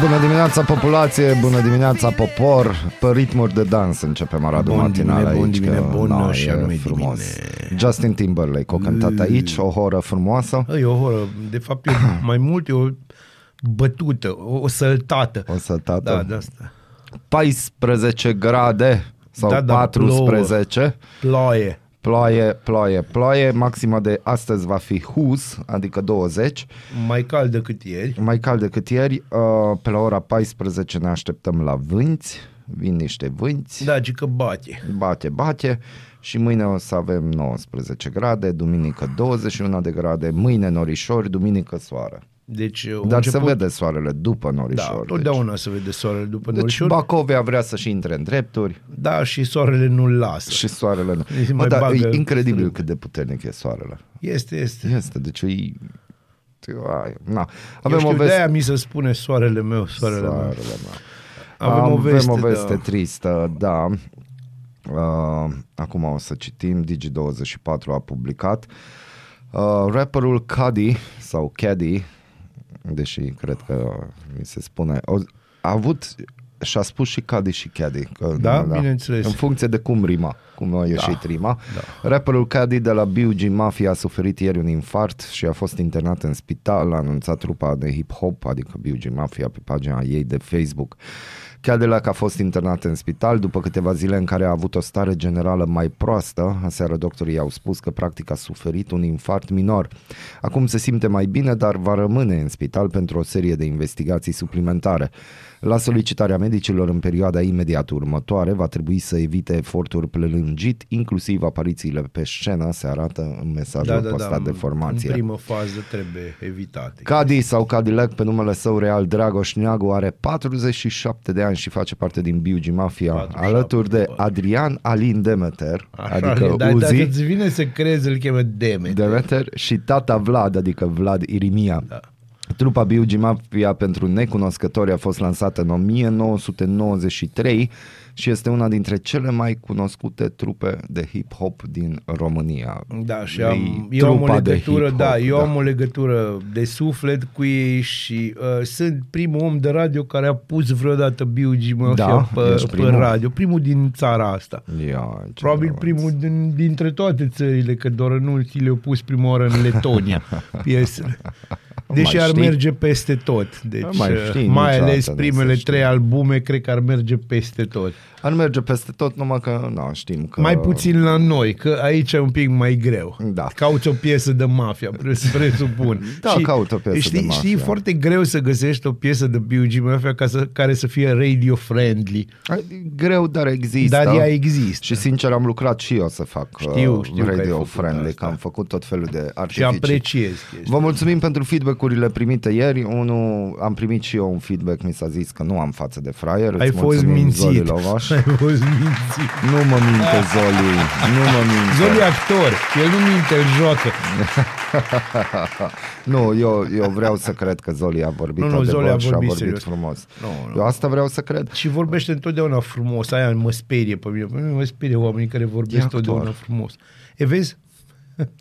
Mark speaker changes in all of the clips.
Speaker 1: Bună dimineața populație, bună dimineața popor Pe ritmuri de dans începem Aradu
Speaker 2: Bun
Speaker 1: matinal
Speaker 2: dimine,
Speaker 1: aici
Speaker 2: bun dimine,
Speaker 1: că,
Speaker 2: bun
Speaker 1: na,
Speaker 2: și
Speaker 1: e
Speaker 2: anume
Speaker 1: frumos
Speaker 2: dimine.
Speaker 1: Justin Timberlake a cântat aici O horă frumoasă
Speaker 2: E o horă, de fapt e mai mult e o bătută, o, o săltată.
Speaker 1: O să tată
Speaker 2: Da, de asta.
Speaker 1: 14 grade sau
Speaker 2: Da, da,
Speaker 1: 14
Speaker 2: Ploaie.
Speaker 1: Ploaie, ploaie, ploaie Maxima de astăzi va fi hus Adică 20
Speaker 2: Mai cald decât ieri.
Speaker 1: Mai cald decât ieri uh, Pe la ora 14 ne așteptăm la vânți Vin niște vânți
Speaker 2: Da, ci că bate.
Speaker 1: bate, bate și mâine o să avem 19 grade, duminică 21 de grade, mâine norișori, duminică soare.
Speaker 2: Deci, au
Speaker 1: Dar
Speaker 2: început,
Speaker 1: se vede soarele după
Speaker 2: Da,
Speaker 1: norișori.
Speaker 2: totdeauna se vede soarele după
Speaker 1: deci, deci
Speaker 2: norișor.
Speaker 1: Bacovia vrea să-și intre în drepturi
Speaker 2: Da, și soarele nu-l lasă.
Speaker 1: și soarele nu.
Speaker 2: Îi
Speaker 1: Mă,
Speaker 2: mai
Speaker 1: dar
Speaker 2: bagă
Speaker 1: e incredibil
Speaker 2: strâmb.
Speaker 1: cât de puternic e soarele.
Speaker 2: Este, este.
Speaker 1: Este, deci e... Ai, Na.
Speaker 2: Eu
Speaker 1: Avem
Speaker 2: știu,
Speaker 1: o veste...
Speaker 2: de-aia mi se spune soarele meu, soarele, meu.
Speaker 1: Soarele meu.
Speaker 2: Avem o veste,
Speaker 1: avem o veste
Speaker 2: da.
Speaker 1: tristă, da. Uh, acum o să citim, Digi24 a publicat. Uh, rapperul Cuddy sau Caddy, deși cred că mi se spune, o, a avut și-a spus și Cuddy și Caddy. Că,
Speaker 2: Da, bineînțeles.
Speaker 1: În funcție de cum rima, cum a ieșit da, rima. Da. Rapperul Cuddy de la BUG Mafia a suferit ieri un infart și a fost internat în spital, a anunțat trupa de hip-hop, adică BUG Mafia, pe pagina ei de Facebook. Cadillac a fost internat în spital după câteva zile în care a avut o stare generală mai proastă. Aseară doctorii au spus că practic a suferit un infart minor. Acum se simte mai bine, dar va rămâne în spital pentru o serie de investigații suplimentare. La solicitarea medicilor în perioada imediat următoare va trebui să evite eforturi prelungit, inclusiv aparițiile pe scenă, se arată în mesajul
Speaker 2: Da, da,
Speaker 1: postat
Speaker 2: da.
Speaker 1: de formație.
Speaker 2: În primă fază trebuie evitate.
Speaker 1: Cadi sau Cadillac pe numele său real Dragoș Neagu are 47 de ani și face parte din Biugi Mafia
Speaker 2: 47,
Speaker 1: alături de
Speaker 2: bă.
Speaker 1: Adrian Alin Demeter,
Speaker 2: Așa
Speaker 1: adică
Speaker 2: e, dar
Speaker 1: Uzi
Speaker 2: dacă îți vine să crezi, îl chemă Demet.
Speaker 1: Demeter și tata Vlad, adică Vlad Irimia.
Speaker 2: Da.
Speaker 1: Trupa Biugi Mafia pentru necunoscători a fost lansată în 1993 și este una dintre cele mai cunoscute trupe de hip-hop din România.
Speaker 2: Da, și
Speaker 1: E
Speaker 2: am, eu am o
Speaker 1: trupa de
Speaker 2: legătură,
Speaker 1: hip-hop,
Speaker 2: da, eu
Speaker 1: da.
Speaker 2: am o legătură de suflet cu ei și uh, sunt primul om de radio care a pus vreodată Biugi Mafia
Speaker 1: Da,
Speaker 2: pe,
Speaker 1: ești
Speaker 2: pe
Speaker 1: primul?
Speaker 2: radio, primul din țara asta.
Speaker 1: Ia, ce
Speaker 2: Probabil
Speaker 1: rău.
Speaker 2: primul din, dintre toate țările, că doar în ultii le-au pus prima oară în Letonia piesele. Deși
Speaker 1: Mai
Speaker 2: ar
Speaker 1: știi?
Speaker 2: merge peste tot. Deci,
Speaker 1: Mai
Speaker 2: uh,
Speaker 1: știi
Speaker 2: mai
Speaker 1: niciodată,
Speaker 2: ales
Speaker 1: nu
Speaker 2: primele
Speaker 1: se știe.
Speaker 2: trei albume, cred că ar merge peste tot.
Speaker 1: Ar merge peste tot, numai că, nu, știm că...
Speaker 2: Mai puțin la noi, că aici e un pic mai greu.
Speaker 1: Da.
Speaker 2: Cauți o piesă de mafia, pres- presupun.
Speaker 1: Da, caut o piesă
Speaker 2: știi,
Speaker 1: de mafia.
Speaker 2: Știi, e foarte greu să găsești o piesă de B.U.G. Mafia ca să, care să fie radio-friendly.
Speaker 1: E Greu, dar există.
Speaker 2: Dar ea există.
Speaker 1: Și sincer am lucrat și eu să fac
Speaker 2: Știu,
Speaker 1: uh,
Speaker 2: știu că ai
Speaker 1: radio
Speaker 2: făcut
Speaker 1: friendly,
Speaker 2: asta.
Speaker 1: că am făcut tot felul de
Speaker 2: Și
Speaker 1: artificii.
Speaker 2: apreciez chestia.
Speaker 1: Vă mulțumim pentru feedback-urile primite ieri. Unul, am primit și eu un feedback, mi s-a zis că nu am față de fraier.
Speaker 2: Ai
Speaker 1: Îți
Speaker 2: fost
Speaker 1: mulțumim, Zoli
Speaker 2: mințit.
Speaker 1: Lovaș.
Speaker 2: Ai fost mințit.
Speaker 1: Nu mă minte, Zoli. Nu mă minte.
Speaker 2: Zoli e actor, el nu minte, îl joacă.
Speaker 1: Nu, eu, eu vreau să cred că Zoli a vorbit
Speaker 2: Nu, nu,
Speaker 1: adevăr
Speaker 2: Zoli a
Speaker 1: și a
Speaker 2: vorbit
Speaker 1: vorbit
Speaker 2: serios.
Speaker 1: frumos.
Speaker 2: Nu, nu.
Speaker 1: Eu asta vreau să cred.
Speaker 2: Și vorbește întotdeauna frumos, aia mă sperie pe mine. Pe mine mă sperie oamenii care vorbesc
Speaker 1: actor.
Speaker 2: totdeauna frumos. E, vezi?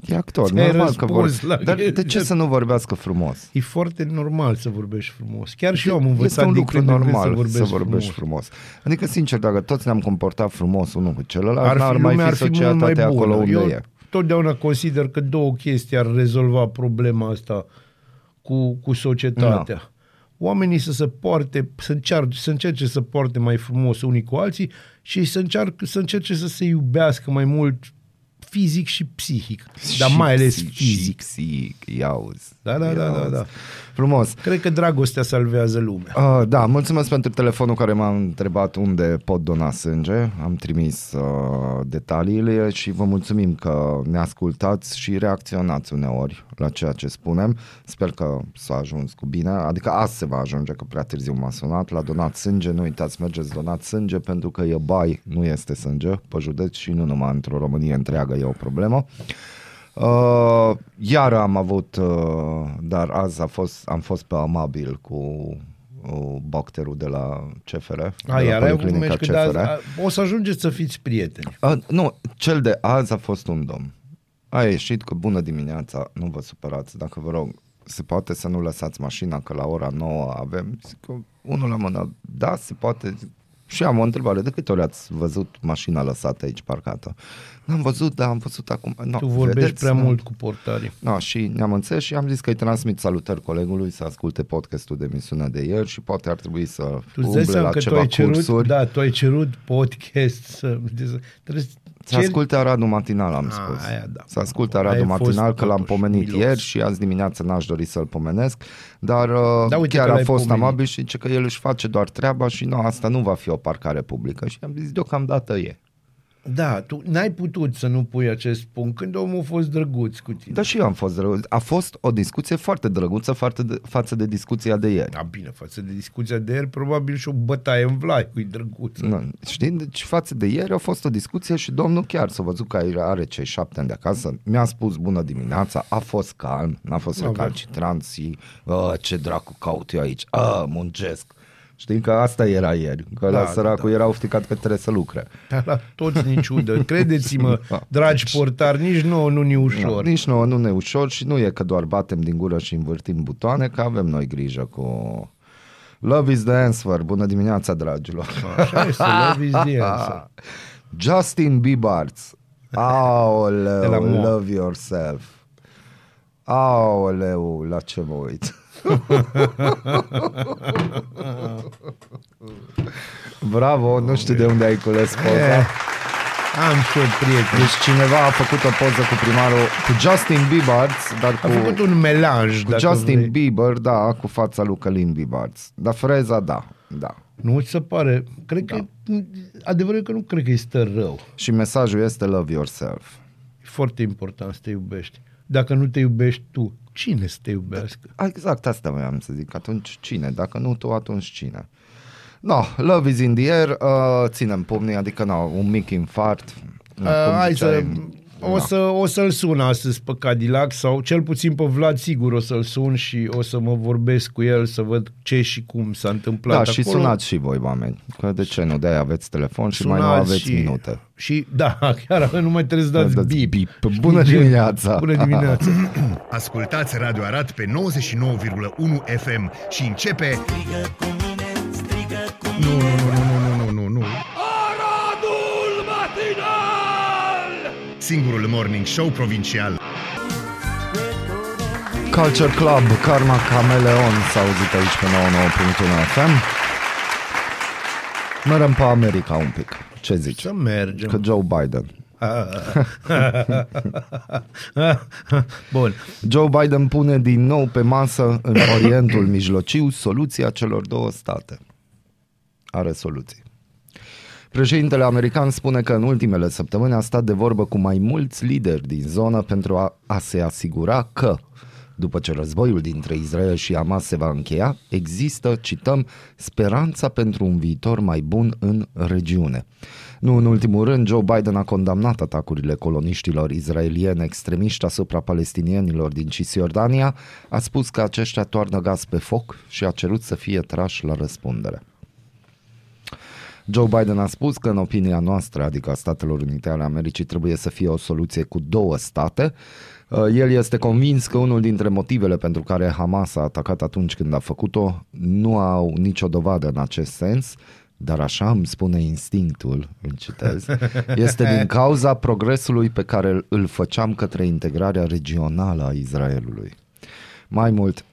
Speaker 1: E actor,
Speaker 2: Ți-ai
Speaker 1: normal că vor...
Speaker 2: răspuns la
Speaker 1: Dar de
Speaker 2: el.
Speaker 1: ce să nu vorbească frumos?
Speaker 2: E foarte normal să vorbești frumos. Chiar și eu am învățat
Speaker 1: este un
Speaker 2: din
Speaker 1: lucru
Speaker 2: când în când
Speaker 1: normal
Speaker 2: să vorbești,
Speaker 1: să vorbești frumos. frumos. Adică, sincer, dacă toți ne-am comportat frumos unul cu celălalt,
Speaker 2: Ar
Speaker 1: n-ar
Speaker 2: fi,
Speaker 1: mai
Speaker 2: lumea
Speaker 1: fi
Speaker 2: ar fi mult mai
Speaker 1: societatea
Speaker 2: bună.
Speaker 1: acolo unde
Speaker 2: eu
Speaker 1: e.
Speaker 2: totdeauna consider că două chestii ar rezolva problema asta cu, cu societatea.
Speaker 1: Da.
Speaker 2: Oamenii să se poarte, să, încear, să încerce să poarte mai frumos unii cu alții și să, încearcă, să încerce să se iubească mai mult fizic și psihic, dar
Speaker 1: Și
Speaker 2: mai ales
Speaker 1: psihic,
Speaker 2: fizic.
Speaker 1: Și psihic, iauzi.
Speaker 2: Da, da, da, da,
Speaker 1: Iauzi.
Speaker 2: da.
Speaker 1: Frumos.
Speaker 2: Cred că dragostea salvează lumea.
Speaker 1: Uh, da, mulțumesc pentru telefonul care m-a întrebat unde pot dona sânge. Am trimis uh, detaliile și vă mulțumim că ne ascultați și reacționați uneori la ceea ce spunem. Sper că s-a ajuns cu bine, adică azi se va ajunge, că prea târziu m-a sunat. La donat sânge, nu uitați, mergeți donat sânge pentru că e bai, nu este sânge pe județ și nu numai într-o Românie întreagă e o problemă. Uh, iar am avut, uh, dar azi a fost, am fost pe amabil cu uh, bacterul de la CFR.
Speaker 2: A,
Speaker 1: de la
Speaker 2: iar ai avut
Speaker 1: Policlinica
Speaker 2: meci că de azi, a- o să ajungeți să fiți prieteni.
Speaker 1: Uh, nu, cel de azi a fost un domn. A ieșit cu bună dimineața, nu vă supărați, dacă vă rog, se poate să nu lăsați mașina, că la ora 9 avem, zic că unul la mână, da, se poate, și am o întrebare, de câte ori ați văzut mașina lăsată aici parcată? N-am văzut, dar am văzut acum. No,
Speaker 2: tu vorbești
Speaker 1: vedeți?
Speaker 2: prea
Speaker 1: Nu.
Speaker 2: mult cu portarii.
Speaker 1: No, și ne-am înțeles și am zis că îi transmit salutări colegului să asculte podcastul de emisiunea de ieri și poate ar trebui să
Speaker 2: Tu îți dai
Speaker 1: umble
Speaker 2: seama
Speaker 1: la
Speaker 2: că tu
Speaker 1: ceva
Speaker 2: ai cerut,
Speaker 1: cursuri.
Speaker 2: da, tu ai cerut podcast să, trebuie să
Speaker 1: Să asculte Aradul Matinal, am
Speaker 2: Ah,
Speaker 1: spus.
Speaker 2: aia da.
Speaker 1: Să asculte
Speaker 2: Aia
Speaker 1: Aradul
Speaker 2: a fost
Speaker 1: Matinal, că l-am
Speaker 2: totuși
Speaker 1: pomenit
Speaker 2: milos.
Speaker 1: ieri și azi dimineață n-aș dori să-l pomenesc, dar uh,
Speaker 2: Da, uite
Speaker 1: chiar
Speaker 2: că
Speaker 1: a
Speaker 2: l-ai
Speaker 1: fost
Speaker 2: pomenit.
Speaker 1: amabil și zice că el își face doar treaba și nu, asta nu va fi o parcare publică. Și am zis, deocamdată e.
Speaker 2: Da, tu n-ai putut să nu pui acest punct când omul a fost drăguț cu tine.
Speaker 1: Dar și eu am fost drăguț. A fost o discuție foarte drăguță față de, față de discuția de ieri.
Speaker 2: Da, bine, față de discuția de ieri, probabil și o bătaie în vlai cu drăguț.
Speaker 1: Nu, știi, deci față de ieri a fost o discuție și domnul chiar s-a văzut că are cei șapte ani de acasă, mi-a spus bună dimineața, a fost calm, n-a fost
Speaker 2: Nu
Speaker 1: recalcitrant și "A, ce dracu caut eu aici, a, muncesc. Știi că asta era ieri, că
Speaker 2: Da,
Speaker 1: la
Speaker 2: da,
Speaker 1: săracul
Speaker 2: da.
Speaker 1: era ofticat că trebuie să lucre.
Speaker 2: Dar la toți nici udă. Credeți-mă, dragi portari, nici nouă nu ni
Speaker 1: Nu,
Speaker 2: ușor.
Speaker 1: nici nouă nu ne e ușor și nu e că doar batem din gură și învârtim butoane, că avem noi grijă cu... Love is the answer. Bună dimineața, dragilor.
Speaker 2: Așa este, love is the answer.
Speaker 1: Justin Bieber. Aoleu,
Speaker 2: De la Moa.
Speaker 1: love yourself. Aoleu, la ce mă uit. Bravo, nu știu de unde ai cules poza.
Speaker 2: Eh, Am și eu prieteni.
Speaker 1: Deci cineva a făcut o poză cu primarul, cu Justin Bieber, dar
Speaker 2: A
Speaker 1: cu,
Speaker 2: făcut un melanj,
Speaker 1: cu
Speaker 2: dacă
Speaker 1: Justin
Speaker 2: vrei.
Speaker 1: Bieber, da, cu fața lui Călin Bieber. Dar freza, da, da.
Speaker 2: Nu ți se pare? Cred că, adevărul e că nu cred că îi stă rău.
Speaker 1: Și mesajul este love yourself.
Speaker 2: E foarte important să te iubești. Dacă nu te iubești tu, cine să te iubească?
Speaker 1: Exact asta voiam să zic. Atunci cine? Dacă nu tu, atunci cine? No, love is in the air, uh, ținem pumnii, adică no, un mic infart.
Speaker 2: Uh, hai să, o,
Speaker 1: Da.
Speaker 2: să, o să-l sun astăzi pe Cadillac sau cel puțin pe Vlad sigur o să-l sun și o să mă vorbesc cu el să văd ce și cum s-a întâmplat
Speaker 1: Da, și
Speaker 2: acolo.
Speaker 1: sunați și voi, oameni. Că de ce nu? De-aia aveți telefon și mai nu
Speaker 2: Sunați
Speaker 1: aveți
Speaker 2: și,
Speaker 1: minute.
Speaker 2: Și da, chiar nu mai trebuie să dați
Speaker 1: Dați
Speaker 2: bip.
Speaker 1: bip. Bună
Speaker 2: Știi ce?
Speaker 1: dimineața!
Speaker 2: Bună dimineața!
Speaker 3: Ascultați Radio Arat pe 99,1 FM și începe... Nu, nu, nu, nu, nu, nu, nu, nu. Singurul morning show provincial.
Speaker 1: Culture Club, Karma Cameleon s-a auzit aici pe 99.1 FM. Merem pe America un pic. Ce zici?
Speaker 2: Să mergem.
Speaker 1: Că Joe Biden.
Speaker 2: Bun.
Speaker 1: Joe Biden pune din nou pe masă în Orientul Mijlociu soluția celor două state. Are soluții. Președintele american spune că în ultimele săptămâni a stat de vorbă cu mai mulți lideri din zonă pentru a, a se asigura că, după ce războiul dintre Israel și Hamas se va încheia, există, cităm, speranța pentru un viitor mai bun în regiune. Nu în ultimul rând, Joe Biden a condamnat atacurile coloniștilor izraelieni extremiști asupra palestinienilor din Cisjordania, a spus că aceștia toarnă gaz pe foc și a cerut să fie trași la răspundere. Joe Biden a spus că în opinia noastră, adică a Statelor Unite ale Americii, trebuie să fie o soluție cu două state. Uh, El este convins că unul dintre motivele pentru care Hamas a atacat atunci când a făcut-o nu au nicio dovadă în acest sens, dar așa îmi spune instinctul, îl citez, este din cauza progresului pe care îl făceam către integrarea regională a Israelului. Mai mult,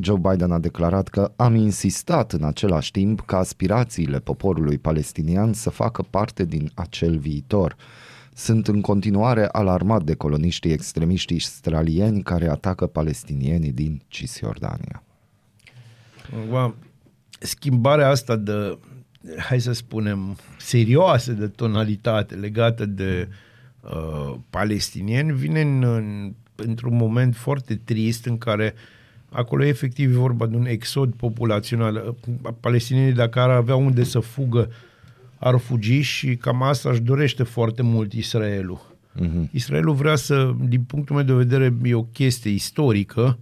Speaker 1: Joe Biden a declarat că am insistat în același timp ca aspirațiile poporului palestinian să facă parte din acel viitor. Sunt în continuare alarmat de coloniștii extremiști israelieni care atacă palestinienii din Cisjordania.
Speaker 2: Acum, schimbarea asta de, hai să spunem, serioasă de tonalitate legată de uh, palestinieni vine în, în, într-un moment foarte trist în care acolo e efectiv vorba de un exod populațional. Palestinienii dacă ar avea unde să fugă, ar fugi și cam asta își dorește foarte mult Israelul. Uh-huh. Israelul vrea să, din punctul meu de vedere, e o chestie istorică,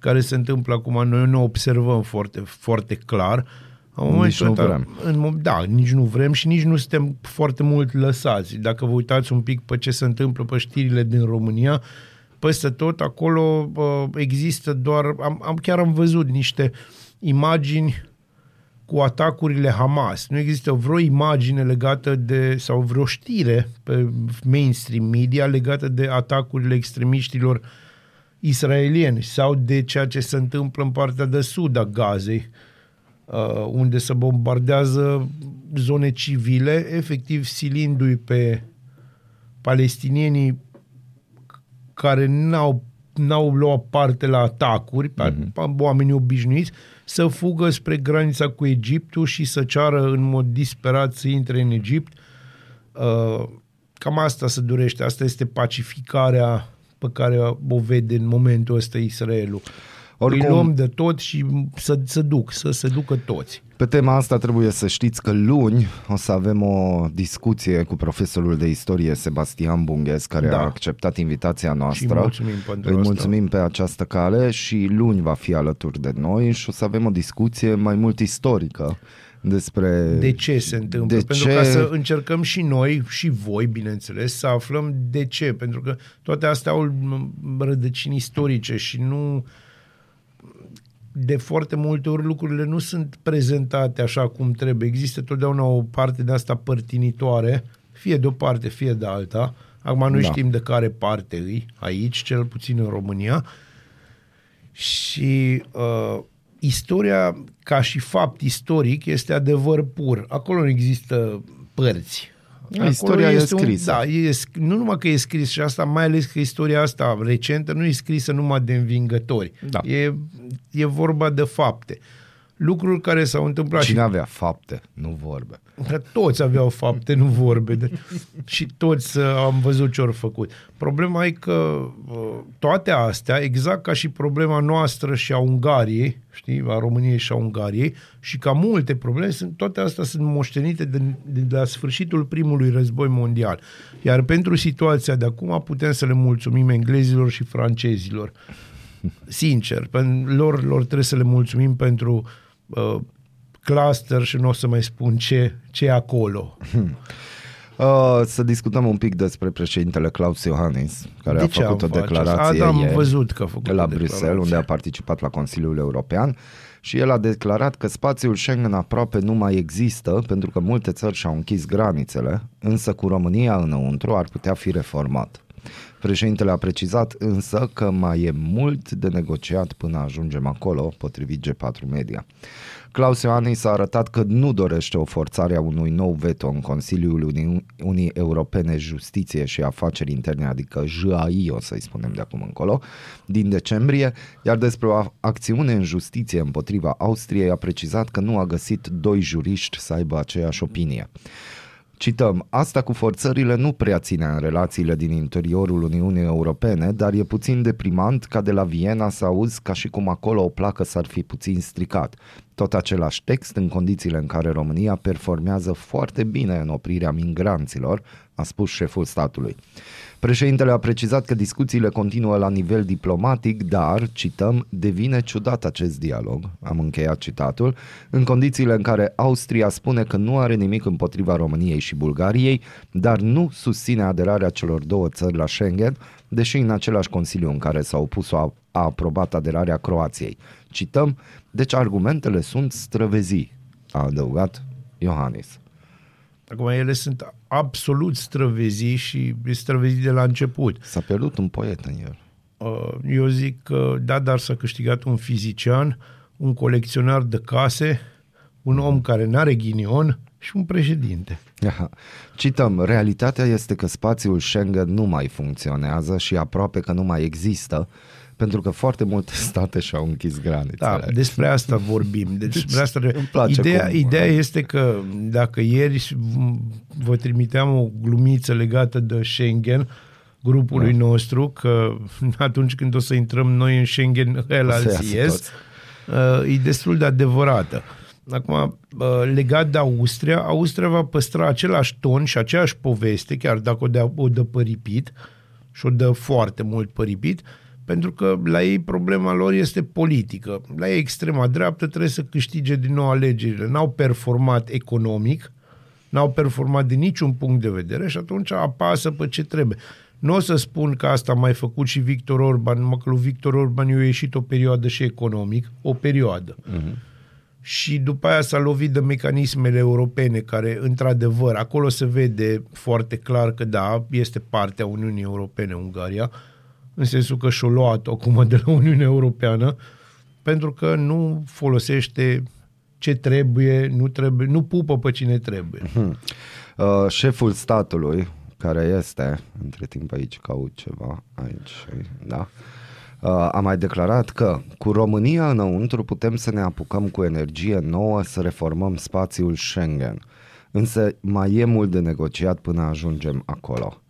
Speaker 2: care se întâmplă acum, noi nu observăm foarte, foarte clar. În
Speaker 1: Nici nu
Speaker 2: ăsta,
Speaker 1: vrem.
Speaker 2: În, mo- da, nici nu vrem și nici nu suntem foarte mult lăsați. Dacă vă uitați un pic pe ce se întâmplă pe știrile din România, peste tot acolo uh, există doar, am, am chiar am văzut niște imagini cu atacurile Hamas. Nu există vreo imagine legată de, sau vreo știre pe mainstream media legată de atacurile extremiștilor israelieni sau de ceea ce se întâmplă în partea de sud a Gazei, uh, unde se bombardează zone civile, efectiv silindu-i pe palestinienii care n-au, n-au luat parte la atacuri, mm-hmm. oamenii obișnuiți, să fugă spre granița cu Egiptul și să ceară în mod disperat să intre în Egipt. Uh, cam asta se dorește, asta este pacificarea pe care o vede în momentul ăsta Israelul. Oricum, Îi luăm de tot și să se duc, să se ducă toți.
Speaker 1: Pe tema asta trebuie să știți că luni o să avem o discuție cu profesorul de istorie Sebastian Bunghes, care da. a acceptat invitația noastră. Și
Speaker 2: mulțumim pentru
Speaker 1: Îi
Speaker 2: asta.
Speaker 1: mulțumim pe această cale și luni va fi alături de noi și o să avem o discuție mai mult istorică despre...
Speaker 2: De ce se întâmplă? De Pentru ce... ca să încercăm și noi, și voi, bineînțeles, să aflăm de ce. Pentru că toate astea au rădăcini istorice și nu de foarte multe ori lucrurile nu sunt prezentate așa cum trebuie. Există totdeauna o parte de asta părtinitoare, fie de o parte, fie de alta. Acum nu da. știm de care parte îi aici, cel puțin în România. Și uh, istoria, ca și fapt istoric, este adevăr pur. Acolo nu există părți.
Speaker 1: Acolo istoria este e scrisă.
Speaker 2: Un, da, e, nu numai că e scris și asta, mai ales că istoria asta recentă nu e scrisă numai de învingători.
Speaker 1: Da.
Speaker 2: E, e vorba de fapte. Lucruri care s-au întâmplat.
Speaker 1: Cine și... avea fapte, nu vorbe.
Speaker 2: Că toți aveau fapte, nu vorbe. De... și toți uh, am văzut ce au făcut. Problema e că uh, toate astea, exact ca și problema noastră și a Ungariei, știi, a României și a Ungariei, și ca multe probleme, sunt, toate astea sunt moștenite de, de, de la sfârșitul primului război mondial. Iar pentru situația de acum putem să le mulțumim englezilor și francezilor. Sincer, lor, lor trebuie să le mulțumim pentru uh, cluster și nu o să mai spun ce, ce e acolo. Hmm.
Speaker 1: Uh, să discutăm un pic despre președintele Klaus Iohannis, care de a făcut o declarație
Speaker 2: a, da, am ieri văzut că a făcut
Speaker 1: la Bruxelles, unde a participat la Consiliul European și el a declarat că spațiul Schengen aproape nu mai există pentru că multe țări și-au închis granițele, însă cu România înăuntru ar putea fi reformat. Președintele a precizat însă că mai e mult de negociat până ajungem acolo, potrivit G4 Media. Claus Iohannis a arătat că nu dorește o forțare a unui nou veto în Consiliul Unii Europene Justiție și Afaceri Interne, adică JAI, o să-i spunem de acum încolo, din decembrie, iar despre o acțiune în justiție împotriva Austriei a precizat că nu a găsit doi juriști să aibă aceeași opinie. Cităm, asta cu forțările nu prea ține în relațiile din interiorul Uniunii Europene, dar e puțin deprimant ca de la Viena să auzi ca și cum acolo o placă s-ar fi puțin stricat. Tot același text în condițiile în care România performează foarte bine în oprirea migranților, a spus șeful statului. Președintele a precizat că discuțiile continuă la nivel diplomatic, dar, cităm, devine ciudat acest dialog, am încheiat citatul, în condițiile în care Austria spune că nu are nimic împotriva României și Bulgariei, dar nu susține aderarea celor două țări la Schengen, deși în același Consiliu în care s-a opus a, a aprobat aderarea Croației. Cităm, deci argumentele sunt străvezii, a adăugat Iohannis.
Speaker 2: Acum ele sunt absolut străvezii și străvezii de la început.
Speaker 1: S-a pierdut un poet în el.
Speaker 2: Uh, eu zic că da, dar s-a câștigat un fizician, un colecționar de case, un om care n-are ghinion și un președinte.
Speaker 1: Aha. Cităm, realitatea este că spațiul Schengen nu mai funcționează și aproape că nu mai există pentru că foarte multe state și-au închis granițele.
Speaker 2: Da, despre asta vorbim. Despre deci, asta... Îmi place ideea, cum, ideea este că dacă ieri vă trimiteam o glumiță legată de Schengen, grupului da. nostru, că atunci când o să intrăm noi în Schengen, el alții ies, uh, e destul de adevărată. Acum, uh, legat de Austria, Austria va păstra același ton și aceeași poveste, chiar dacă o dă, o dă păripit, și o dă foarte mult păripit, pentru că la ei problema lor este politică. La ei extrema dreaptă trebuie să câștige din nou alegerile. N-au performat economic, n-au performat din niciun punct de vedere și atunci apasă pe ce trebuie. Nu o să spun că asta a mai făcut și Victor Orban, numai că lui Victor Orban i-a ieșit o perioadă și economic, o perioadă. Uh-huh. Și după aia s-a lovit de mecanismele europene care, într-adevăr, acolo se vede foarte clar că da, este partea Uniunii Europene Ungaria, în sensul că și-o luat acum de la Uniunea Europeană, pentru că nu folosește ce trebuie, nu trebuie, nu pupă pe cine trebuie.
Speaker 1: Uh-huh. Uh, șeful statului, care este, între timp aici caut ceva, aici, da, uh, a mai declarat că cu România înăuntru putem să ne apucăm cu energie nouă să reformăm spațiul Schengen. Însă mai e mult de negociat până ajungem acolo.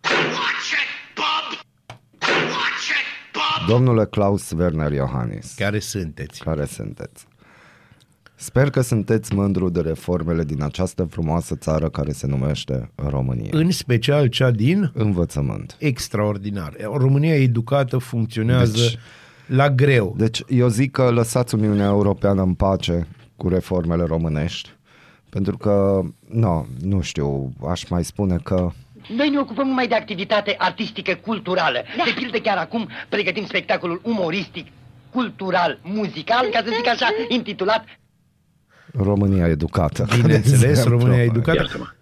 Speaker 1: Domnule Klaus Werner Iohannis.
Speaker 2: Care sunteți?
Speaker 1: Care sunteți? Sper că sunteți mândru de reformele din această frumoasă țară care se numește România.
Speaker 2: În special cea din?
Speaker 1: Învățământ.
Speaker 2: Extraordinar. România educată funcționează deci, la greu.
Speaker 1: Deci eu zic că lăsați Uniunea Europeană în pace cu reformele românești, pentru că, no, nu știu, aș mai spune că
Speaker 4: noi ne ocupăm numai de activitate artistică culturală. Da. De pildă chiar acum pregătim spectacolul umoristic, cultural, muzical, ca să zic așa, intitulat
Speaker 1: România educată.
Speaker 2: Bineînțeles, România educată.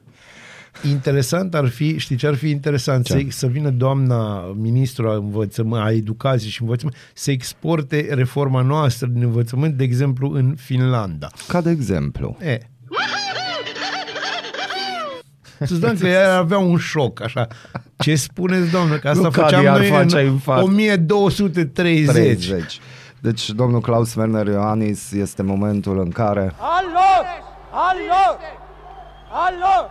Speaker 2: Interesant ar fi, știi ce ar fi interesant? Să, să vină doamna ministru a, învățământ, a educației și învățământ să exporte reforma noastră din învățământ, de exemplu, în Finlanda.
Speaker 1: Ca de exemplu?
Speaker 2: E. Să-ți dăm că ea avea un șoc, așa. Ce spuneți, doamnă, că asta nu făceam noi în 1230. 30.
Speaker 1: Deci, domnul Klaus Werner Ioannis este momentul în care... Alo! Alo! Alo!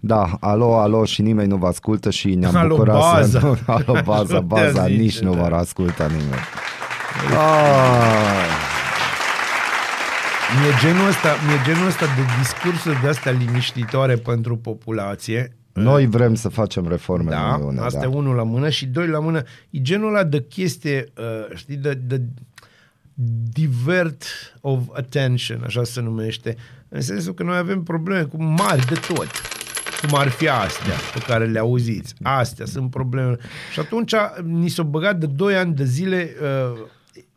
Speaker 1: Da, alo, alo și nimeni nu vă ascultă și ne-am alo, bucurat baza. să... alo, baza, baza, nici nu vă ascultă nimeni.
Speaker 2: Ah. Mie genul, ăsta, mie genul ăsta de discursuri de astea liniștitoare pentru populație
Speaker 1: noi vrem să facem reforme
Speaker 2: da,
Speaker 1: în Uniune.
Speaker 2: Asta da. e unul la mână și doi la mână. E genul ăla de chestie, uh, știi, de, de divert of attention, așa se numește, în sensul că noi avem probleme cu mari de tot cum ar fi astea pe care le auziți. Astea sunt probleme. Și atunci ni s-a băgat de 2 ani de zile, uh,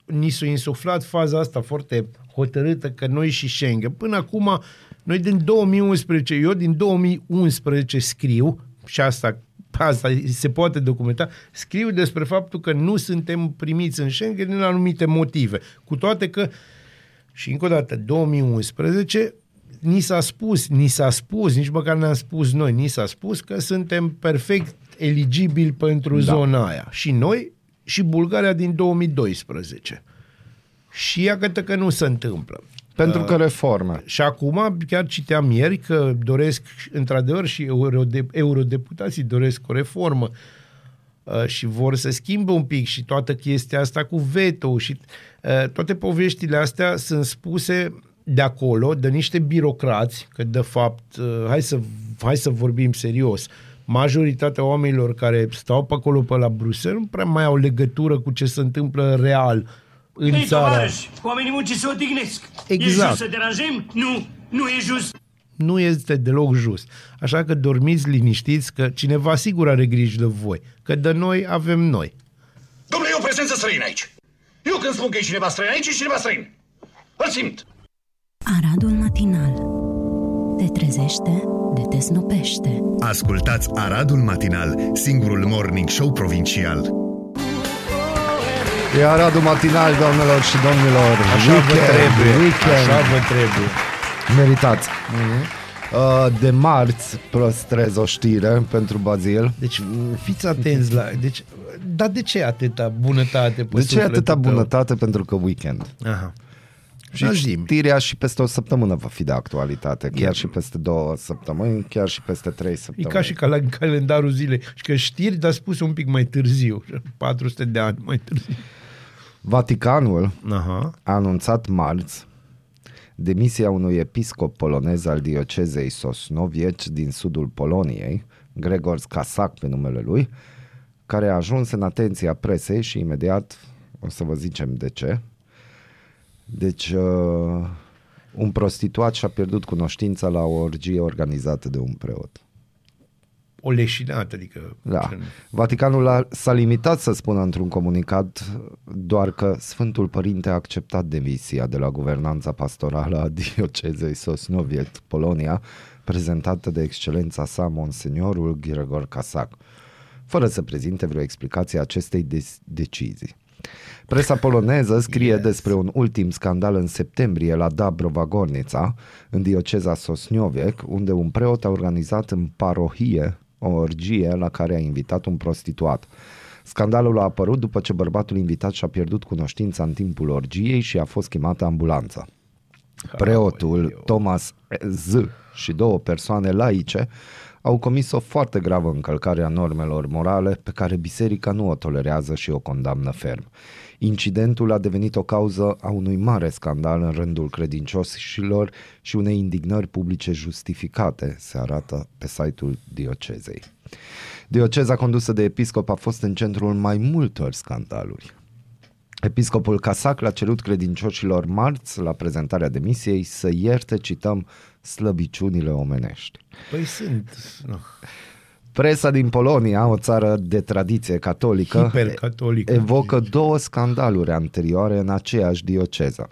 Speaker 2: ni s-a insuflat faza asta foarte hotărâtă că noi și Schengen. Până acum noi din 2011, eu din 2011 scriu, și asta, asta se poate documenta, scriu despre faptul că nu suntem primiți în Schengen din anumite motive. Cu toate că, și încă o dată, 2011 ni s-a spus, ni s-a spus, nici măcar ne-am spus noi, ni s-a spus că suntem perfect eligibili pentru da. zona aia. Și noi și Bulgaria din 2012. Și iată că nu se întâmplă.
Speaker 1: Pentru că reforme.
Speaker 2: Și acum, chiar citeam ieri că doresc, într-adevăr, și eurode, eurodeputații doresc o reformă uh, și vor să schimbe un pic și toată chestia asta cu veto și uh, toate poveștile astea sunt spuse de acolo, de niște birocrați, că de fapt, uh, hai să, hai să vorbim serios, majoritatea oamenilor care stau pe acolo pe la Bruxelles nu prea mai au legătură cu ce se întâmplă real în Hei, țara. Tovarăși,
Speaker 5: oamenii muncii se odihnesc.
Speaker 2: Exact.
Speaker 5: E just să deranjăm? Nu, nu e just.
Speaker 2: Nu este deloc just. Așa că dormiți liniștiți că cineva sigur are grijă de voi, că de noi avem noi.
Speaker 5: Domnule, e o prezență străină aici. Eu când spun că e cineva străin aici, e cineva străin. Îl simt.
Speaker 6: Aradul matinal. Te trezește, de te snopește.
Speaker 3: Ascultați Aradul matinal, singurul morning show provincial.
Speaker 1: E Aradul matinal, doamnelor și domnilor.
Speaker 2: Așa weekend, vă trebuie. Weekend. Așa vă trebuie.
Speaker 1: Meritați. Mm-hmm. Uh, de marți prostrez o știre pentru Bazil.
Speaker 2: Deci fiți atenți la... Deci, dar de ce atâta bunătate?
Speaker 1: De ce atâta bunătate? Tău? Pentru că weekend.
Speaker 2: Aha.
Speaker 1: Și știrea și peste o săptămână va fi de actualitate, chiar și peste două săptămâni, chiar și peste trei săptămâni.
Speaker 2: E ca și ca la calendarul zilei. Și că știri, dar spus un pic mai târziu, 400 de ani mai târziu.
Speaker 1: Vaticanul
Speaker 2: Aha.
Speaker 1: a anunțat marți demisia unui episcop polonez al diocezei Sosnoviec din sudul Poloniei, Gregor Skasak pe numele lui, care a ajuns în atenția presei și imediat o să vă zicem de ce. Deci, uh, un prostituat și-a pierdut cunoștința la o orgie organizată de un preot.
Speaker 2: O leșinată, adică...
Speaker 1: Da. Vaticanul a, s-a limitat să spună într-un comunicat doar că Sfântul Părinte a acceptat demisia de la guvernanța pastorală a diocezei Sosnoviet, Polonia, prezentată de excelența sa, Monseniorul Gregor Casac, fără să prezinte vreo explicație a acestei de- decizii. Presa poloneză scrie yes. despre un ultim scandal în septembrie la Dabrova Gornița, în dioceza Sosnioviec, unde un preot a organizat în parohie o orgie la care a invitat un prostituat. Scandalul a apărut după ce bărbatul invitat și-a pierdut cunoștința în timpul orgiei și a fost chemată ambulanța. Preotul Thomas Z și două persoane laice au comis o foarte gravă încălcare a normelor morale pe care biserica nu o tolerează și o condamnă ferm. Incidentul a devenit o cauză a unui mare scandal în rândul credincioșilor și unei indignări publice justificate, se arată pe site-ul diocezei. Dioceza condusă de episcop a fost în centrul mai multor scandaluri. Episcopul Casac l-a cerut credincioșilor marți la prezentarea demisiei să ierte, cităm, slăbiciunile omenești.
Speaker 2: Păi sunt, nu.
Speaker 1: Presa din Polonia, o țară de tradiție catolică,
Speaker 2: Hipercatolică.
Speaker 1: evocă două scandaluri anterioare în aceeași dioceză.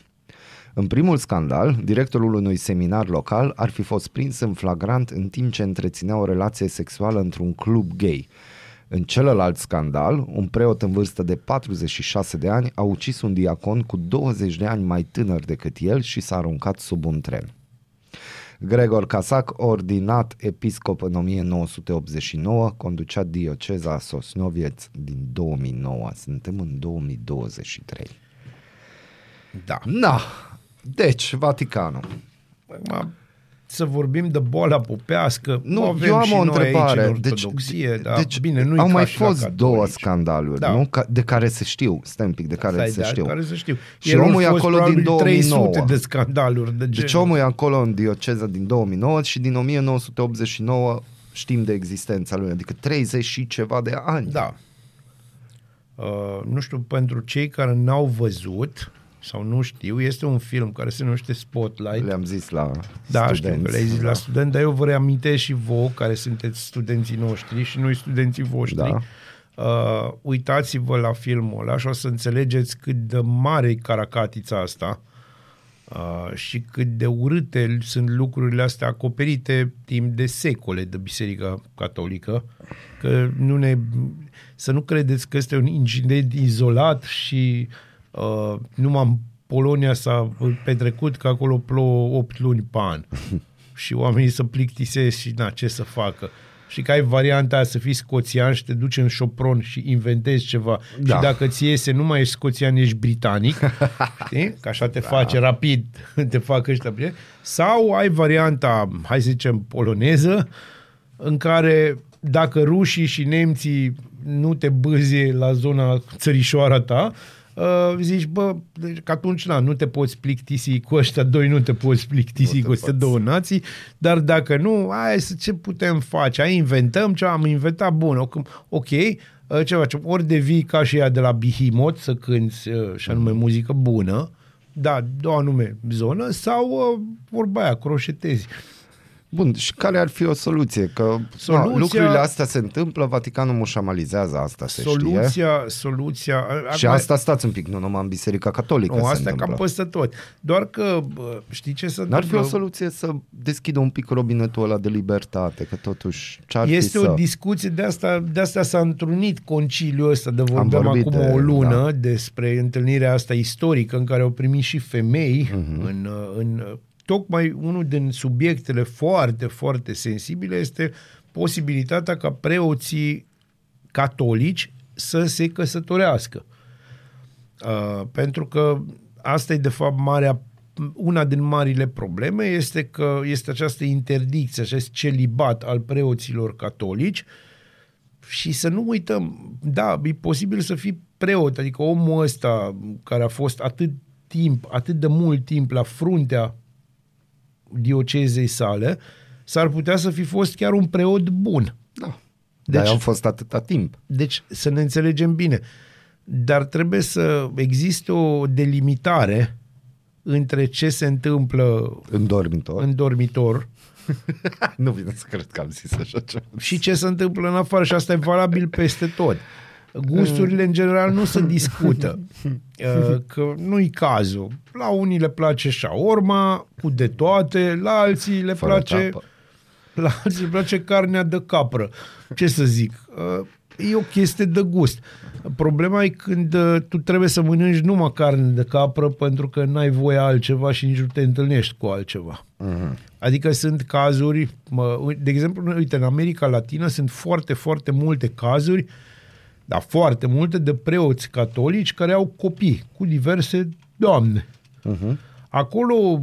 Speaker 1: În primul scandal, directorul unui seminar local ar fi fost prins în flagrant în timp ce întreținea o relație sexuală într-un club gay. În celălalt scandal, un preot în vârstă de 46 de ani a ucis un diacon cu 20 de ani mai tânăr decât el și s-a aruncat sub un tren. Gregor Casac, ordinat episcop în 1989, conducea dioceza Sosnovieț din 2009. Suntem în 2023.
Speaker 2: Da.
Speaker 1: Na, deci, Vaticanul.
Speaker 2: Acum, să vorbim de boala popească,
Speaker 1: Nu,
Speaker 2: avem
Speaker 1: eu am
Speaker 2: și
Speaker 1: o
Speaker 2: noi
Speaker 1: întrebare.
Speaker 2: aici în
Speaker 1: Deci,
Speaker 2: ortodoxie, dar
Speaker 1: deci
Speaker 2: bine, nu
Speaker 1: au mai
Speaker 2: ca și la
Speaker 1: fost
Speaker 2: catolici.
Speaker 1: două scandaluri,
Speaker 2: Da.
Speaker 1: nu? Ca, de care se știu. Stai un pic, de care
Speaker 2: Stai,
Speaker 1: se
Speaker 2: de
Speaker 1: știu.
Speaker 2: Care să știu.
Speaker 1: Și
Speaker 2: Erau
Speaker 1: omul e
Speaker 2: fost
Speaker 1: acolo din
Speaker 2: probabil 300
Speaker 1: 2009.
Speaker 2: de scandaluri de genul.
Speaker 1: Deci omul e acolo în dioceza din 2009 și din 1989 știm de existența lui, adică 30 și ceva de ani.
Speaker 2: Da. Uh, nu știu, pentru cei care n-au văzut sau nu știu, este un film care se numește Spotlight.
Speaker 1: Le-am zis la
Speaker 2: Da,
Speaker 1: studenți.
Speaker 2: știu că le-ai zis la student, dar eu vă reamintesc și vouă, care sunteți studenții noștri și noi studenții voștri.
Speaker 1: Da.
Speaker 2: Uh, uitați-vă la filmul ăla și o să înțelegeți cât de mare e caracatița asta uh, și cât de urâte sunt lucrurile astea acoperite timp de secole de Biserica Catolică. Că nu ne, să nu credeți că este un incident izolat și uh, numai în Polonia s-a petrecut că acolo plouă 8 luni pe an și oamenii să plictisesc și na, ce să facă. Și că ai varianta aia să fii scoțian și te duci în șopron și inventezi ceva.
Speaker 1: Da.
Speaker 2: Și dacă ți iese, nu mai ești scoțian, ești britanic. știi? Că așa te da. face rapid, te fac ăștia. bine. Sau ai varianta, hai să zicem, poloneză, în care dacă rușii și nemții nu te bâzie la zona țărișoara ta, uh, zici, bă, deci că atunci na, nu te poți plictisi cu ăștia doi, nu te poți plictisi cu aceste două nații, dar dacă nu, hai să ce putem face? Hai, inventăm ce am inventat, bun, ok, ok uh, ce facem? Ori devii ca și ea de la Behemoth să cânti uh, și anume muzică bună, da, de o anume zonă, sau uh, vorba aia, croșetezi.
Speaker 1: Bun, și care ar fi o soluție? Că
Speaker 2: Soluția-
Speaker 1: na, lucrurile astea se întâmplă, Vaticanul mușamalizează asta, se știe.
Speaker 2: Soluția, soluția...
Speaker 1: Și
Speaker 2: acum-
Speaker 1: asta stați un pic, nu numai în Biserica Catolică
Speaker 2: Nu,
Speaker 1: se
Speaker 2: asta e
Speaker 1: întâmplă.
Speaker 2: cam peste tot. Doar că, bă, știi ce se
Speaker 1: N-ar fi o
Speaker 2: întâmplă?
Speaker 1: soluție să deschidă un pic robinetul ăla de libertate, că totuși ce-ar
Speaker 2: Este
Speaker 1: fi
Speaker 2: o
Speaker 1: să...
Speaker 2: discuție, de asta, de asta s-a întrunit conciliul ăsta, de vorbeam
Speaker 1: vorbit
Speaker 2: acum
Speaker 1: de-
Speaker 2: o lună
Speaker 1: da.
Speaker 2: despre întâlnirea asta istorică în care au primit și femei
Speaker 1: Mhm.
Speaker 2: uh-huh. în, în tocmai unul din subiectele foarte, foarte sensibile este posibilitatea ca preoții catolici să se căsătorească. Uh, pentru că asta e de fapt marea una din marile probleme este că este această interdicție, acest celibat al preoților catolici și să nu uităm, da, e posibil să fii preot, adică omul ăsta care a fost atât timp, atât de mult timp la fruntea diocezei sale, s-ar putea să fi fost chiar un preot bun.
Speaker 1: Da.
Speaker 2: Deci-
Speaker 1: Deci... au fost atâta timp.
Speaker 2: Deci să ne înțelegem bine. Dar trebuie să existe o delimitare între ce se întâmplă
Speaker 1: În dormitor.
Speaker 2: în dormitor
Speaker 1: nu vine să cred că am zis așa ceva.
Speaker 2: și ce se întâmplă în afară și asta e valabil peste tot. Gusturile în general nu se discută, Uh, că nu-i cazul. La unii le place șaorma cu de toate, la alții le
Speaker 1: Fără
Speaker 2: place
Speaker 1: tapă.
Speaker 2: la alții le place carnea de capră. Ce să zic? Uh, E o chestie de gust. Problema e când uh, tu trebuie să mănânci numai carne de capră pentru că n-ai voie altceva și nici nu te întâlnești cu altceva. Uh-huh. Adică sunt cazuri, mă, de exemplu, uite, în America Latină sunt foarte, foarte multe cazuri, dar foarte multe, de preoți catolici care au copii cu diverse doamne. Uh-huh. Acolo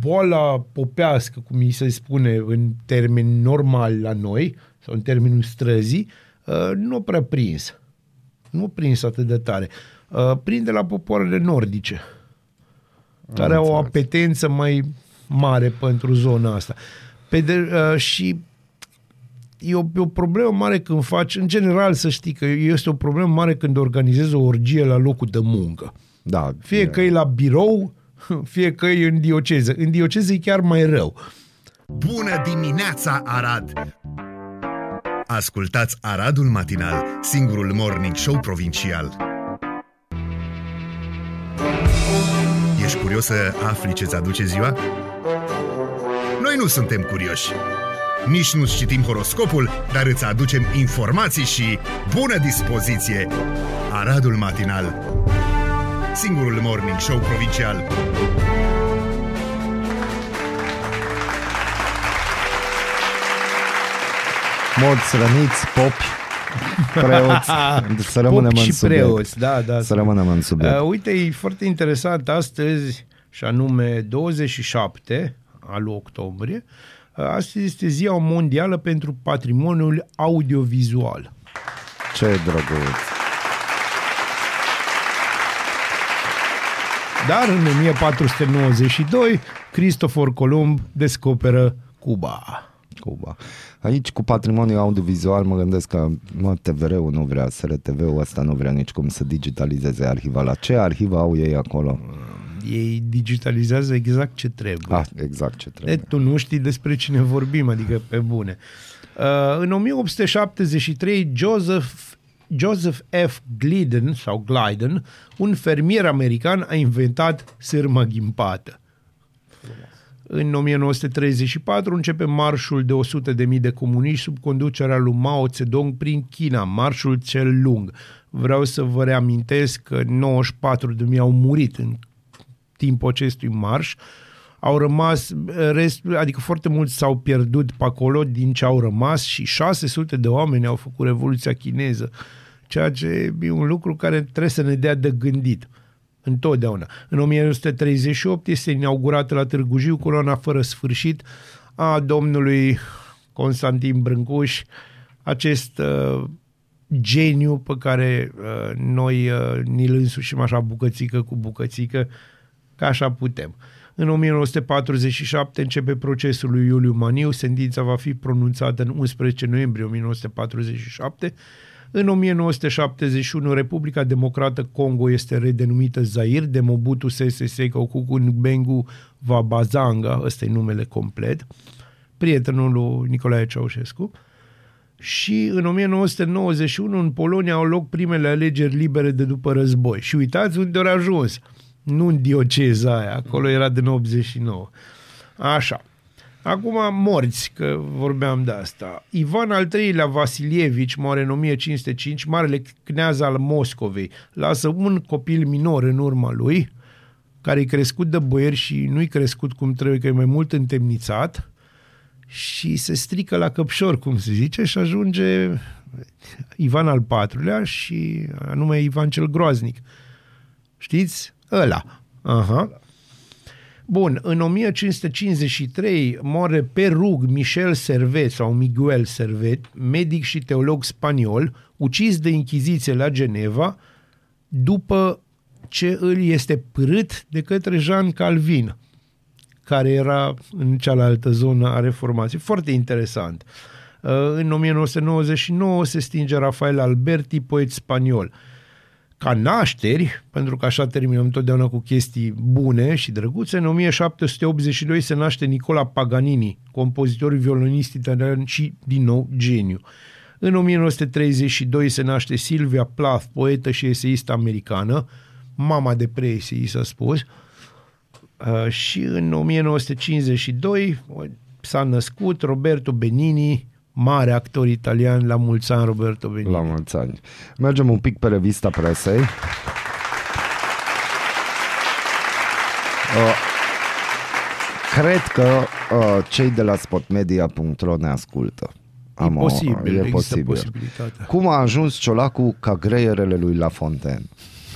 Speaker 2: boala popească, cum mi se spune în termeni normal la noi, sau în termenul străzii, uh, nu prea prins. Nu prins atât de tare. Uh, Prinde la popoarele nordice, care au o apetență mai mare pentru zona asta. Pe de, uh, și e o, e o problemă mare când faci, în general să știi că este o problemă mare când organizezi o orgie la locul de muncă.
Speaker 1: Da,
Speaker 2: Fie că e la birou, fie că e în dioceză. În dioceză e chiar mai rău.
Speaker 3: Bună dimineața, Arad! Ascultați Aradul Matinal, singurul morning show provincial. Ești curios să afli ce-ți aduce ziua? Noi nu suntem curioși. Nici nu citim horoscopul, dar îți aducem informații și bună dispoziție! Aradul Matinal, singurul morning show provincial.
Speaker 1: Morți, răniți, popi, preoți. să rămânem
Speaker 2: Popi
Speaker 1: în
Speaker 2: și
Speaker 1: subiect.
Speaker 2: preoți, da, da.
Speaker 1: Să rămânem în subiect.
Speaker 2: Uh, uite, e foarte interesant astăzi, și anume 27 al octombrie, uh, astăzi este ziua mondială pentru patrimoniul audiovizual.
Speaker 1: Ce drăguț.
Speaker 2: Dar în 1492, Cristofor Columb descoperă Cuba.
Speaker 1: Cuba. Aici cu patrimoniul audiovizual mă gândesc că mă, TVR-ul nu vrea, SRTV-ul ăsta nu vrea nici cum să digitalizeze arhiva. La ce arhivă au ei acolo?
Speaker 2: Ei digitalizează exact ce trebuie.
Speaker 1: Ah, exact ce
Speaker 2: De,
Speaker 1: trebuie.
Speaker 2: tu nu știi despre cine vorbim, adică pe bune. Uh, în 1873, Joseph, Joseph F. Glidden, sau Glyden, un fermier american, a inventat sârma ghimpată. În 1934 începe marșul de 100.000 de comuniști sub conducerea lui Mao Zedong prin China, marșul cel lung. Vreau să vă reamintesc că 94.000 au murit în timpul acestui marș. Au rămas, rest, adică foarte mulți s-au pierdut pe acolo din ce au rămas și 600 de oameni au făcut Revoluția Chineză, ceea ce e un lucru care trebuie să ne dea de gândit. Întotdeauna. În 1938 este inaugurată la Târgu Jiu coloana fără sfârșit a domnului Constantin Brâncuș, acest uh, geniu pe care uh, noi uh, ni-l însușim așa bucățică cu bucățică, că așa putem. În 1947 începe procesul lui Iuliu Maniu, sentința va fi pronunțată în 11 noiembrie 1947. În 1971, Republica Democrată Congo este redenumită Zaire de Mobutu Sese Seko Kukunbengu Wabazanga, ăsta e numele complet, prietenul lui Nicolae Ceaușescu. Și în 1991 în Polonia au loc primele alegeri libere de după război. Și uitați unde au ajuns. Nu în dioceza aia, acolo era din 89. Așa. Acum morți, că vorbeam de asta. Ivan al III-lea Vasilievici moare în 1505, marele cneaz al Moscovei. Lasă un copil minor în urma lui, care e crescut de boieri și nu-i crescut cum trebuie, că e mai mult întemnițat și se strică la căpșor, cum se zice, și ajunge Ivan al IV-lea și anume Ivan cel Groaznic. Știți? Ăla. Aha. Bun, în 1553 moare pe rug Michel Servet sau Miguel Servet, medic și teolog spaniol, ucis de Inchiziție la Geneva după ce îl este părât de către Jean Calvin, care era în cealaltă zonă a reformației. Foarte interesant. În 1999 se stinge Rafael Alberti, poet spaniol. Ca nașteri, pentru că așa terminăm întotdeauna cu chestii bune și drăguțe, în 1782 se naște Nicola Paganini, compozitor violonist italian și, din nou, geniu. În 1932 se naște Sylvia Plath, poetă și eseistă americană, mama de preesei, s-a spus, Uh, și în 1952 s-a născut Roberto Benini, mare actor italian, la mulți ani Roberto Benini.
Speaker 1: La mulți ani. Mergem un pic pe revista presei. Uh, cred că uh, cei de la spotmedia.ro ne ascultă.
Speaker 2: e posibil,
Speaker 1: e
Speaker 2: există
Speaker 1: posibil.
Speaker 2: posibilitatea.
Speaker 1: Cum a ajuns Ciolacu ca greierele lui La Fontaine?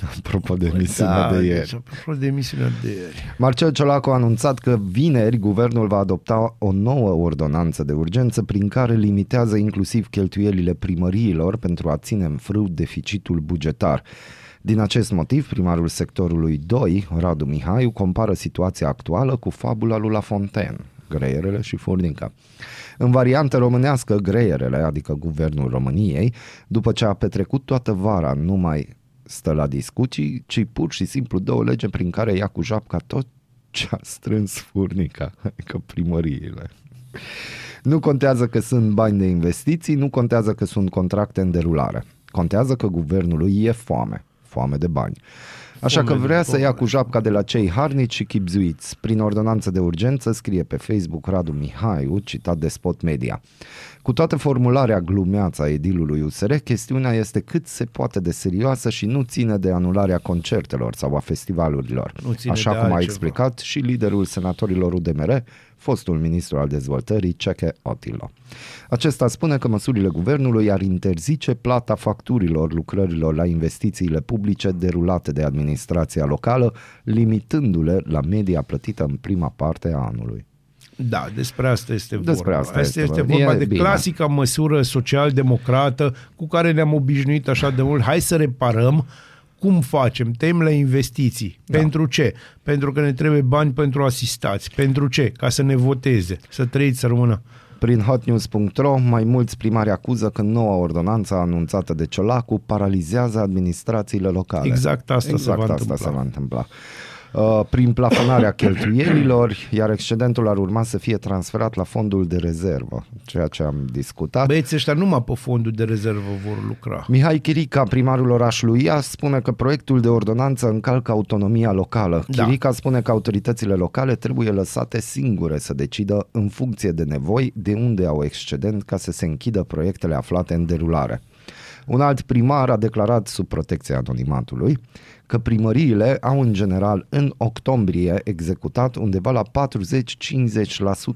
Speaker 1: Apropo de emisiunea de ieri.
Speaker 2: deci, apropo de emisiunea de ieri.
Speaker 1: Marcel Ciolacu a anunțat că vineri guvernul va adopta o nouă ordonanță de urgență prin care limitează inclusiv cheltuielile primăriilor pentru a ține în frâu deficitul bugetar. Din acest motiv, primarul sectorului 2, Radu Mihaiu, compară situația actuală cu fabula lui La Fontaine, greierele și furnica. În variantă românească, greierele, adică guvernul României, după ce a petrecut toată vara, nu mai stă la discuții, ci pur și simplu dă o lege prin care ia cu japca tot ce a strâns furnica, adică primăriile. Nu contează că sunt bani de investiții, nu contează că sunt contracte în derulare. Contează că guvernului e foame, foame de bani. Așa
Speaker 2: Foame
Speaker 1: că
Speaker 2: de
Speaker 1: vrea să ia
Speaker 2: foame.
Speaker 1: cu japca de la cei harnici și chipzuiți. Prin ordonanță de urgență scrie pe Facebook Radu Mihaiu, citat de Spot Media. Cu toată formularea glumeață a edilului USR, chestiunea este cât se poate de serioasă și nu ține de anularea concertelor sau a festivalurilor.
Speaker 2: Nu ține
Speaker 1: Așa
Speaker 2: de
Speaker 1: cum a
Speaker 2: altceva.
Speaker 1: explicat și liderul senatorilor UDMR, fostul ministru al dezvoltării, Ceche Otilo. Acesta spune că măsurile guvernului ar interzice plata facturilor lucrărilor la investițiile publice derulate de administrația locală, limitându-le la media plătită în prima parte a anului.
Speaker 2: Da, despre asta este vorba.
Speaker 1: Despre asta
Speaker 2: asta
Speaker 1: este
Speaker 2: este
Speaker 1: vorba.
Speaker 2: vorba
Speaker 1: E
Speaker 2: de
Speaker 1: bine.
Speaker 2: clasica măsură social-democrată cu care ne-am obișnuit așa de mult. Hai să reparăm cum facem? Tem la investiții. Da. Pentru ce? Pentru că ne trebuie bani pentru asistați. Pentru ce? Ca să ne voteze. Să trăiți, să rămână.
Speaker 1: Prin hotnews.ro, mai mulți primari acuză că noua ordonanță anunțată de Ciolacu paralizează administrațiile locale.
Speaker 2: Exact asta se
Speaker 1: exact
Speaker 2: va
Speaker 1: asta
Speaker 2: întâmpla.
Speaker 1: se va întâmpla. Uh, prin plafonarea cheltuielilor, iar excedentul ar urma să fie transferat la fondul de rezervă, ceea ce am discutat.
Speaker 2: Băieții ăștia numai pe fondul de rezervă vor lucra.
Speaker 1: Mihai Chirica, primarul orașului Iași, spune că proiectul de ordonanță încalcă autonomia locală.
Speaker 2: Da.
Speaker 1: Chirica spune că autoritățile locale trebuie lăsate singure să decidă în funcție de nevoi de unde au excedent ca să se închidă proiectele aflate în derulare. Un alt primar a declarat sub protecția anonimatului că primăriile au în general în octombrie executat undeva la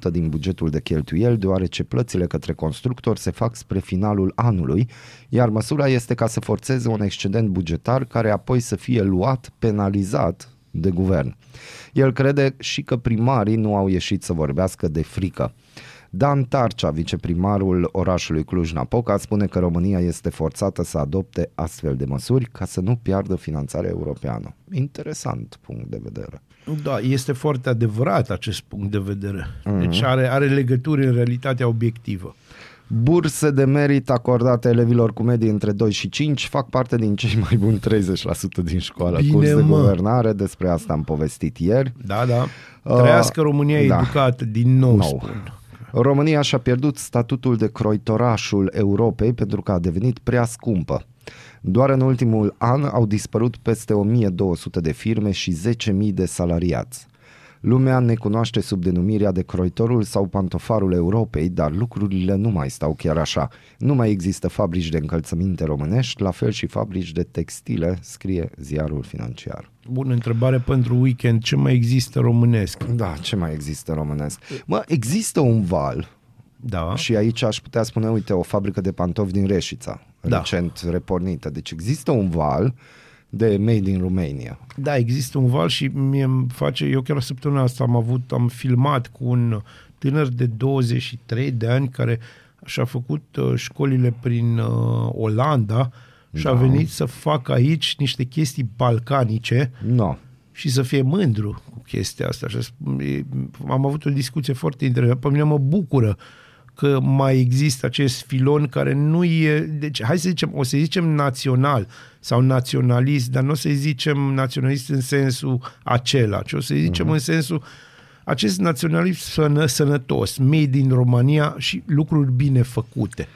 Speaker 1: 40-50% din bugetul de cheltuieli, deoarece plățile către constructori se fac spre finalul anului, iar măsura este ca să forțeze un excedent bugetar care apoi să fie luat, penalizat de guvern. El crede și că primarii nu au ieșit să vorbească de frică. Dan Tarcea, viceprimarul orașului Cluj-Napoca, spune că România este forțată să adopte astfel de măsuri ca să nu piardă finanțarea europeană. Interesant punct de vedere.
Speaker 2: Da, este foarte adevărat acest punct de vedere.
Speaker 1: Mhm.
Speaker 2: Deci are, are legături în realitatea obiectivă.
Speaker 1: Burse de merit acordate elevilor cu medii între 2 și 5 fac parte din cei mai buni 30% din școală.
Speaker 2: Bine,
Speaker 1: Curs de
Speaker 2: mă.
Speaker 1: guvernare, despre asta am povestit ieri.
Speaker 2: Da, da.
Speaker 1: Uh,
Speaker 2: Trăiască România
Speaker 1: da.
Speaker 2: educată, din nou,
Speaker 1: Nou.
Speaker 2: spun.
Speaker 1: România și-a pierdut statutul de croitorașul Europei pentru că a devenit prea scumpă. Doar în ultimul an au dispărut peste 1200 de firme și 10.000 de salariați. Lumea ne cunoaște sub denumirea de croitorul sau pantofarul Europei, dar lucrurile nu mai stau chiar așa. Nu mai există fabrici de încălțăminte românești, la fel și fabrici de textile, scrie ziarul financiar.
Speaker 2: Bună întrebare pentru weekend. Ce mai există românesc?
Speaker 1: Da, ce mai există românesc? Mă, există un val
Speaker 2: Da.
Speaker 1: Și aici aș putea spune, uite, o fabrică de pantofi din Reșița,
Speaker 2: Da.
Speaker 1: recent repornită. Deci există un val de made in Romania.
Speaker 2: Da, există un val și mie îmi face, eu chiar săptămâna asta am avut, am filmat cu un tânăr de 23 de ani care și-a făcut uh, școlile prin uh, Olanda și a
Speaker 1: Da.
Speaker 2: venit să facă aici niște chestii balcanice
Speaker 1: No.
Speaker 2: și să fie mândru cu chestia asta. Și a sp- e- am avut o discuție foarte interesantă. Pe mine mă bucură că mai există acest filon care nu e, deci hai să zicem, o să zicem național sau naționalist, dar nu o să zicem naționalist în sensul acela, ci o să zicem uh-huh. în sensul acest naționalism sănă, sănătos, made in România și lucruri bine făcute.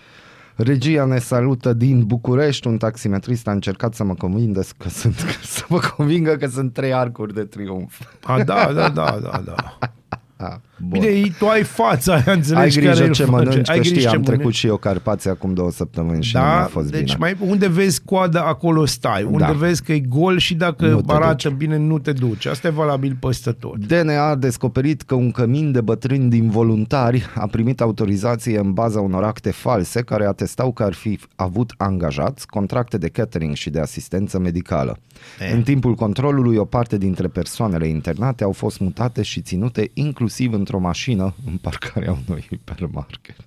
Speaker 1: Regia ne salută din București, un taximetrist a încercat să mă convingă că sunt, să mă convingă că sunt trei arcuri de triumf.
Speaker 2: A, da, da, da, da, da.
Speaker 1: A,
Speaker 2: Bine, tu ai fața aia, înțelegi
Speaker 1: ai grijă
Speaker 2: care
Speaker 1: ce
Speaker 2: îl face.
Speaker 1: mănânci,
Speaker 2: ai
Speaker 1: că știi,
Speaker 2: grijă ce
Speaker 1: am trecut
Speaker 2: mănânci.
Speaker 1: și eu Carpații acum două săptămâni și nu mi-a
Speaker 2: Da,
Speaker 1: fost
Speaker 2: deci
Speaker 1: bine.
Speaker 2: mai unde vezi coada, acolo stai. Unde
Speaker 1: Da.
Speaker 2: vezi că e gol și dacă
Speaker 1: Nu te
Speaker 2: arată
Speaker 1: duci.
Speaker 2: bine, nu te duci. Asta e valabil peste tot.
Speaker 1: DNA a descoperit că un cămin de bătrâni din voluntari a primit autorizație în baza unor acte false care atestau că ar fi avut angajați contracte de catering și de asistență medicală.
Speaker 2: E.
Speaker 1: În timpul controlului, o parte dintre persoanele internate au fost mutate și ținute inclusiv într-o mașină în parcarea unui hipermarket.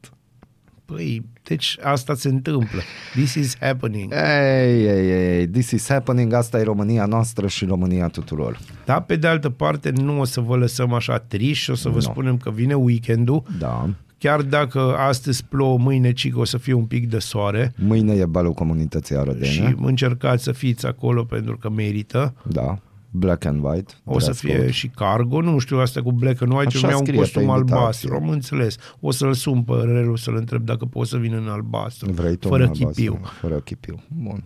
Speaker 2: Păi, deci asta se întâmplă. This is happening.
Speaker 1: Ei, ei, ei, this is happening, asta e România noastră și România tuturor.
Speaker 2: Da, pe de altă parte, nu o să vă lăsăm așa triși și o să vă
Speaker 1: Nu.
Speaker 2: spunem că vine weekendul.
Speaker 1: Da.
Speaker 2: Chiar dacă astăzi plouă, mâine ci că o să fie un pic de soare
Speaker 1: Mâine e balul comunității arădene.
Speaker 2: și încercați să fiți acolo pentru că merită.
Speaker 1: Da. Black and white.
Speaker 2: O să
Speaker 1: dress
Speaker 2: fie
Speaker 1: code.
Speaker 2: și cargo, nu știu asta cu black and white,
Speaker 1: Așa
Speaker 2: eu mi-am un
Speaker 1: scrie
Speaker 2: costum
Speaker 1: pe invitație.
Speaker 2: albastru, am înțeles. O să-l sun pe Relu să-l întreb dacă pot să vină în albastru,
Speaker 1: Vrei tu
Speaker 2: fără
Speaker 1: un albastru?
Speaker 2: chipiu,
Speaker 1: Fără chipiu. Bun.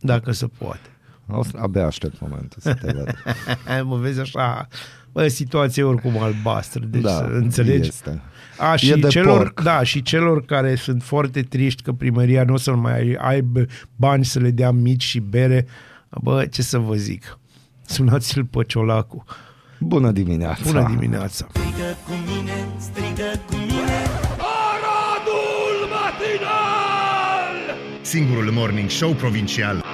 Speaker 2: dacă se poate.
Speaker 1: O să, abia aștept momentul să te văd.
Speaker 2: mă vezi așa, bă, situație oricum albastră, deci
Speaker 1: Da,
Speaker 2: să înțelegi.
Speaker 1: este.
Speaker 2: A,
Speaker 1: E
Speaker 2: și
Speaker 1: de
Speaker 2: celor,
Speaker 1: porc.
Speaker 2: da, și celor care sunt foarte triști că primăria nu o să mai aibă bani să le dea mici și bere, bă, ce să vă zic, sunați-l pe Ciolacu.
Speaker 1: Bună dimineața!
Speaker 2: Bună dimineața!
Speaker 7: Aradul matinal!
Speaker 3: Singurul morning show provincial